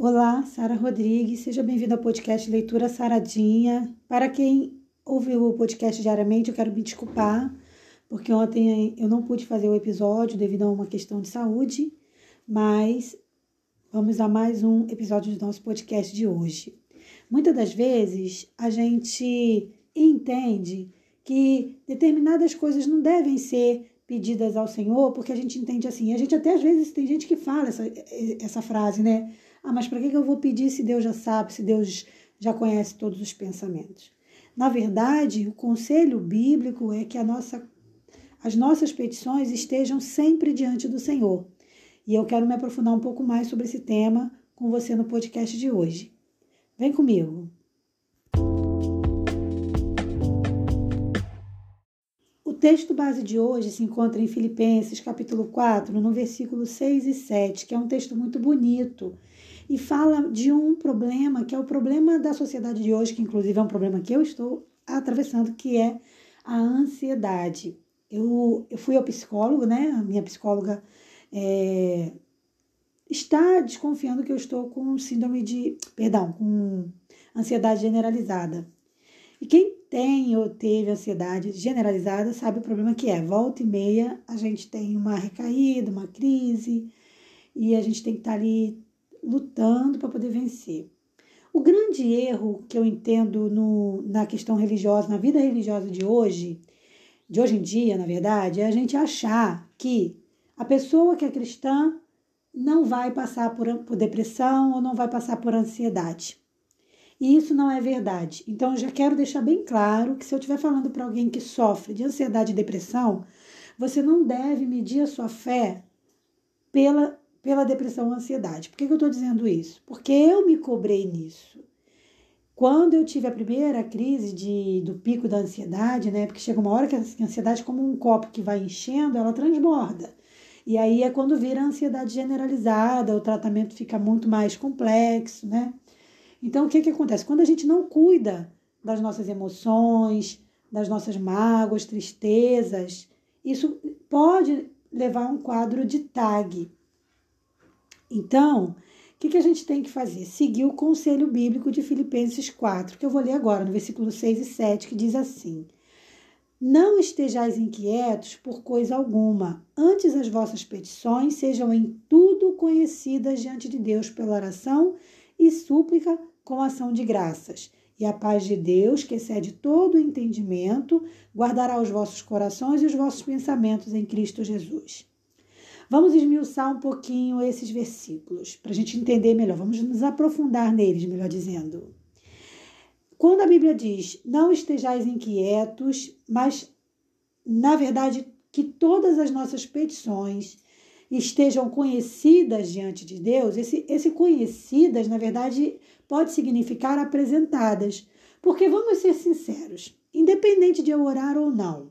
Olá, Sara Rodrigues, seja bem-vinda ao podcast Leitura Saradinha. Para quem ouviu o podcast diariamente, eu quero me desculpar, porque ontem eu não pude fazer o episódio devido a uma questão de saúde, mas vamos a mais um episódio do nosso podcast de hoje. Muitas das vezes a gente entende que determinadas coisas não devem ser pedidas ao Senhor, porque a gente entende assim. A gente até às vezes tem gente que fala essa, essa frase, né? Ah, mas para que eu vou pedir se Deus já sabe, se Deus já conhece todos os pensamentos? Na verdade, o conselho bíblico é que nossa, as nossas petições estejam sempre diante do Senhor. E eu quero me aprofundar um pouco mais sobre esse tema com você no podcast de hoje. Vem comigo! O texto base de hoje se encontra em Filipenses, capítulo 4, no versículo 6 e 7, que é um texto muito bonito e fala de um problema que é o problema da sociedade de hoje, que inclusive é um problema que eu estou atravessando, que é a ansiedade. Eu, eu fui ao psicólogo, né? A minha psicóloga é, está desconfiando que eu estou com síndrome de. Perdão, com ansiedade generalizada. E quem tem ou teve ansiedade generalizada sabe o problema que é. Volta e meia a gente tem uma recaída, uma crise, e a gente tem que estar ali lutando para poder vencer. O grande erro que eu entendo no, na questão religiosa, na vida religiosa de hoje, de hoje em dia, na verdade, é a gente achar que a pessoa que é cristã não vai passar por, por depressão ou não vai passar por ansiedade. E isso não é verdade. Então, eu já quero deixar bem claro que se eu estiver falando para alguém que sofre de ansiedade e depressão, você não deve medir a sua fé pela pela depressão ou ansiedade. Por que, que eu estou dizendo isso? Porque eu me cobrei nisso. Quando eu tive a primeira crise de, do pico da ansiedade, né? Porque chega uma hora que a ansiedade, como um copo que vai enchendo, ela transborda. E aí é quando vira ansiedade generalizada, o tratamento fica muito mais complexo, né? Então, o que, que acontece? Quando a gente não cuida das nossas emoções, das nossas mágoas, tristezas, isso pode levar a um quadro de TAG, então, o que, que a gente tem que fazer? Seguir o conselho bíblico de Filipenses 4, que eu vou ler agora, no versículo 6 e 7, que diz assim: Não estejais inquietos por coisa alguma, antes as vossas petições sejam em tudo conhecidas diante de Deus pela oração e súplica com ação de graças. E a paz de Deus, que excede todo o entendimento, guardará os vossos corações e os vossos pensamentos em Cristo Jesus. Vamos esmiuçar um pouquinho esses versículos para a gente entender melhor. Vamos nos aprofundar neles, melhor dizendo. Quando a Bíblia diz não estejais inquietos, mas na verdade que todas as nossas petições estejam conhecidas diante de Deus, esse, esse conhecidas, na verdade, pode significar apresentadas. Porque vamos ser sinceros, independente de eu orar ou não,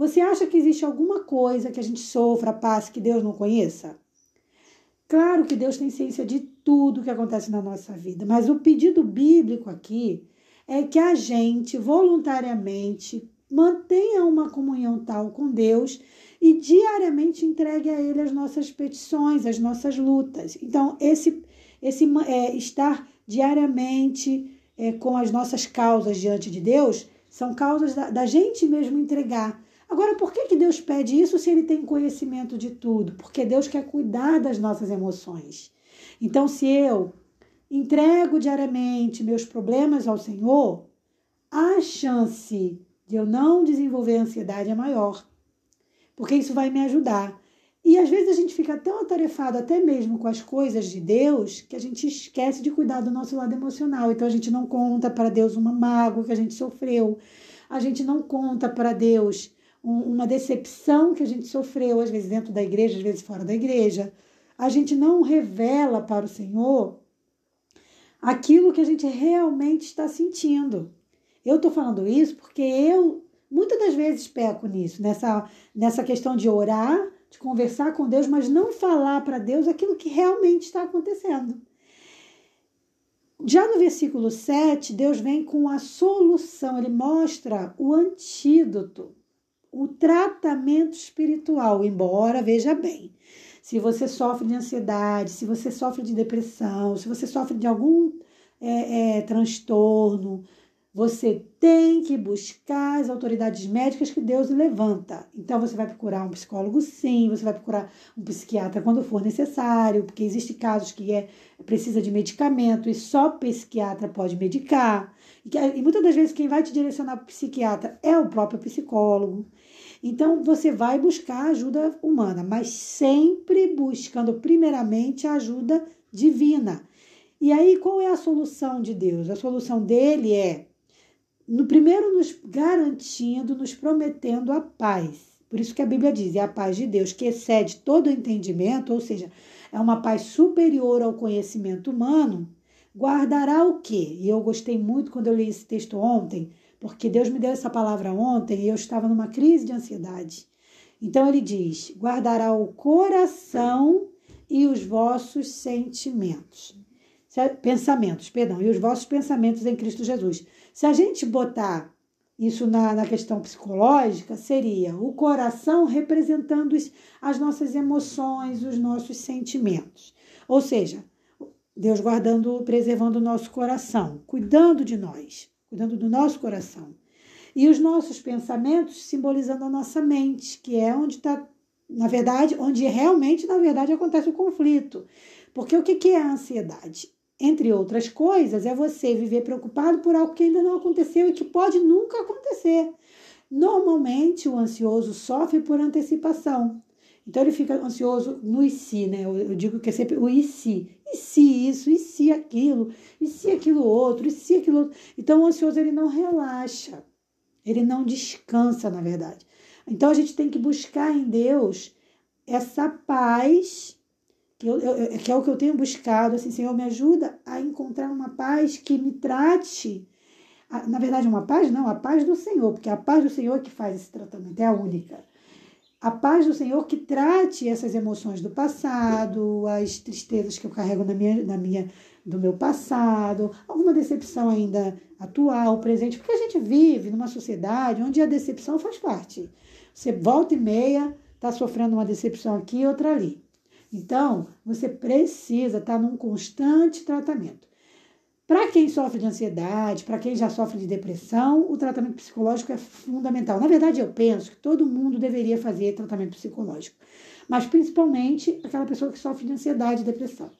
você acha que existe alguma coisa que a gente sofra, passe, que Deus não conheça? Claro que Deus tem ciência de tudo que acontece na nossa vida, mas o pedido bíblico aqui é que a gente voluntariamente mantenha uma comunhão tal com Deus e diariamente entregue a Ele as nossas petições, as nossas lutas. Então, esse, esse é, estar diariamente é, com as nossas causas diante de Deus são causas da, da gente mesmo entregar. Agora, por que, que Deus pede isso se ele tem conhecimento de tudo? Porque Deus quer cuidar das nossas emoções. Então, se eu entrego diariamente meus problemas ao Senhor, a chance de eu não desenvolver ansiedade é maior. Porque isso vai me ajudar. E às vezes a gente fica tão atarefado até mesmo com as coisas de Deus que a gente esquece de cuidar do nosso lado emocional. Então a gente não conta para Deus uma mágoa que a gente sofreu. A gente não conta para Deus uma decepção que a gente sofreu, às vezes dentro da igreja, às vezes fora da igreja. A gente não revela para o Senhor aquilo que a gente realmente está sentindo. Eu estou falando isso porque eu muitas das vezes peco nisso, nessa, nessa questão de orar, de conversar com Deus, mas não falar para Deus aquilo que realmente está acontecendo. Já no versículo 7, Deus vem com a solução, ele mostra o antídoto o tratamento espiritual, embora, veja bem, se você sofre de ansiedade, se você sofre de depressão, se você sofre de algum é, é, transtorno, você tem que buscar as autoridades médicas que Deus levanta. Então você vai procurar um psicólogo, sim, você vai procurar um psiquiatra quando for necessário, porque existem casos que é precisa de medicamento e só psiquiatra pode medicar. E, e muitas das vezes quem vai te direcionar para o psiquiatra é o próprio psicólogo. Então você vai buscar ajuda humana, mas sempre buscando primeiramente a ajuda divina. E aí qual é a solução de Deus? A solução dele é no primeiro nos garantindo, nos prometendo a paz. Por isso que a Bíblia diz, é a paz de Deus que excede todo entendimento, ou seja, é uma paz superior ao conhecimento humano, guardará o quê? E eu gostei muito quando eu li esse texto ontem, porque Deus me deu essa palavra ontem e eu estava numa crise de ansiedade. Então ele diz: guardará o coração e os vossos sentimentos. Pensamentos, perdão, e os vossos pensamentos em Cristo Jesus. Se a gente botar isso na, na questão psicológica, seria o coração representando as nossas emoções, os nossos sentimentos. Ou seja, Deus guardando, preservando o nosso coração, cuidando de nós, cuidando do nosso coração. E os nossos pensamentos simbolizando a nossa mente, que é onde está, na verdade, onde realmente, na verdade, acontece o conflito. Porque o que é a ansiedade? Entre outras coisas, é você viver preocupado por algo que ainda não aconteceu e que pode nunca acontecer. Normalmente, o ansioso sofre por antecipação. Então, ele fica ansioso no e se, né? Eu, digo que é sempre o e se. E se isso, e se aquilo, e se aquilo outro, e se aquilo outro. Então, o ansioso, ele não relaxa. Ele não descansa, na verdade. Então, a gente tem que buscar em Deus essa paz que, eu, eu, que é o que eu tenho buscado, assim, Senhor, me ajuda a encontrar uma paz que me trate, na verdade, uma paz não, a paz do Senhor, porque a paz do Senhor é que faz esse tratamento, é a única. A paz do Senhor que trate essas emoções do passado, as tristezas que eu carrego na minha, na minha, do meu passado, alguma decepção ainda atual, presente, porque a gente vive numa sociedade onde a decepção faz parte. Você volta e meia, está sofrendo uma decepção aqui e outra ali. Então, você precisa estar num constante tratamento. Para quem sofre de ansiedade, para quem já sofre de depressão, o tratamento psicológico é fundamental. Na verdade, eu penso que todo mundo deveria fazer tratamento psicológico, mas principalmente aquela pessoa que sofre de ansiedade e depressão.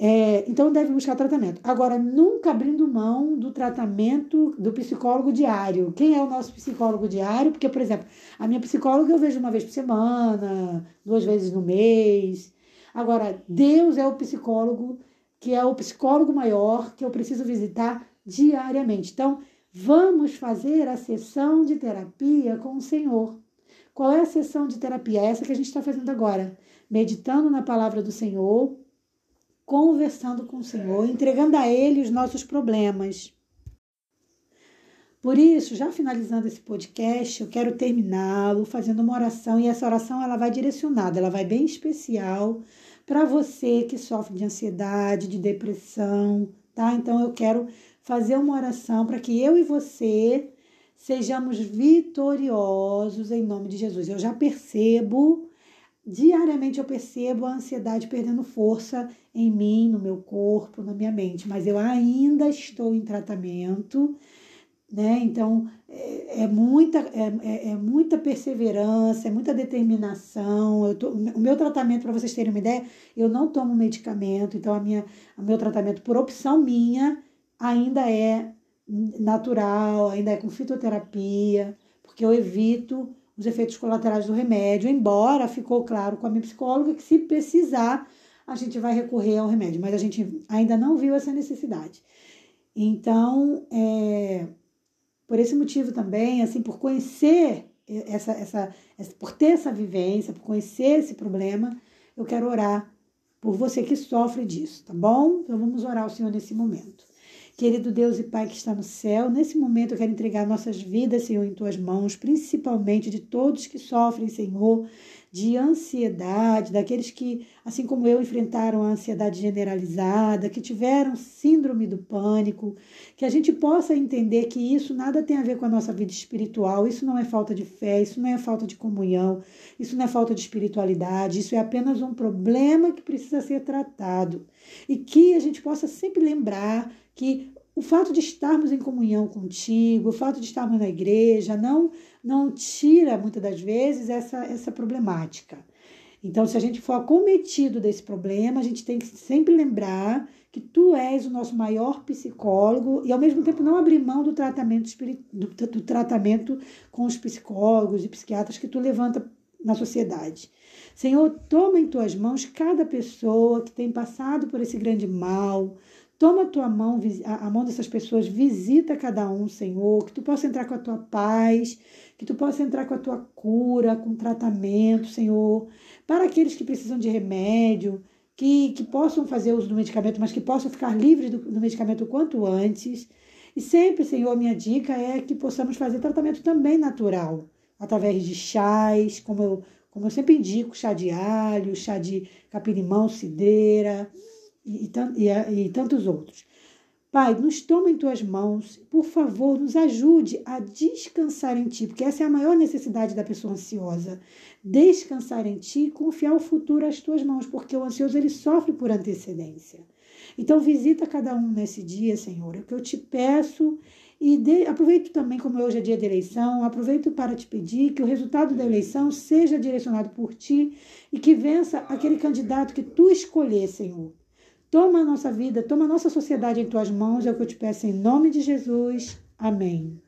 É, então deve buscar tratamento. Agora, nunca abrindo mão do tratamento do psicólogo diário. Quem é o nosso psicólogo diário? Porque, por exemplo, a minha psicóloga eu vejo uma vez por semana, duas vezes no mês. Agora, Deus é o psicólogo, que é o psicólogo maior que eu preciso visitar diariamente. Então, vamos fazer a sessão de terapia com o Senhor. Qual é a sessão de terapia? Essa que a gente está fazendo agora. Meditando na palavra do Senhor conversando com o Senhor, entregando a Ele os nossos problemas. Por isso, já finalizando esse podcast, eu quero terminá-lo fazendo uma oração e essa oração ela vai direcionada, ela vai bem especial para você que sofre de ansiedade, de depressão, tá? Então eu quero fazer uma oração para que eu e você sejamos vitoriosos em nome de Jesus. Eu já percebo Diariamente eu percebo a ansiedade perdendo força em mim, no meu corpo, na minha mente, mas eu ainda estou em tratamento, né? Então é, é muita, é, é, é, muita perseverança, é muita determinação. Eu tô, o meu tratamento, para vocês terem uma ideia, eu não tomo medicamento, então a minha, o meu tratamento por opção minha ainda é natural, ainda é com fitoterapia, porque eu evito os efeitos colaterais do remédio, embora ficou claro com a minha psicóloga que se precisar, a gente vai recorrer ao remédio, mas a gente ainda não viu essa necessidade. Então, é, por esse motivo também, assim, por conhecer essa, essa, essa, por ter essa vivência, por conhecer esse problema, eu quero orar por você que sofre disso, tá bom? Então vamos orar ao Senhor nesse momento. Querido Deus e Pai que está no céu, nesse momento eu quero entregar nossas vidas, Senhor, em tuas mãos, principalmente de todos que sofrem, Senhor, de ansiedade, daqueles que, assim como eu, enfrentaram a ansiedade generalizada, que tiveram síndrome do pânico, que a gente possa entender que isso nada tem a ver com a nossa vida espiritual, isso não é falta de fé, isso não é falta de comunhão, isso não é falta de espiritualidade, isso é apenas um problema que precisa ser tratado. E que a gente possa sempre lembrar que o fato de estarmos em comunhão contigo, o fato de estarmos na igreja, não, não tira muitas das vezes essa, essa problemática. Então, se a gente for acometido desse problema, a gente tem que sempre lembrar que tu és o nosso maior psicólogo e, ao mesmo tempo, não abrir mão do tratamento, do, do tratamento com os psicólogos e psiquiatras que tu levanta na sociedade. Senhor, toma em tuas mãos cada pessoa que tem passado por esse grande mal, Toma a tua mão, a mão dessas pessoas, visita cada um, Senhor, que tu possa entrar com a tua paz, que tu possa entrar com a tua cura, com tratamento, Senhor, para aqueles que precisam de remédio, que, que possam fazer uso do medicamento, mas que possam ficar livres do, do medicamento o quanto antes. E sempre, Senhor, minha dica é que possamos fazer tratamento também natural, através de chás, como eu, como eu sempre indico, chá de alho, chá de capim-limão, cidreira, e, e, e tantos outros. Pai, nos toma em tuas mãos, por favor, nos ajude a descansar em ti, porque essa é a maior necessidade da pessoa ansiosa. Descansar em ti e confiar o futuro às tuas mãos, porque o ansioso ele sofre por antecedência. Então, visita cada um nesse dia, Senhor, é o que eu te peço. E de, aproveito também, como hoje é dia de eleição, aproveito para te pedir que o resultado da eleição seja direcionado por ti e que vença aquele candidato que tu escolher, Senhor. Toma a nossa vida, toma a nossa sociedade em tuas mãos, é o que eu te peço em nome de Jesus. Amém.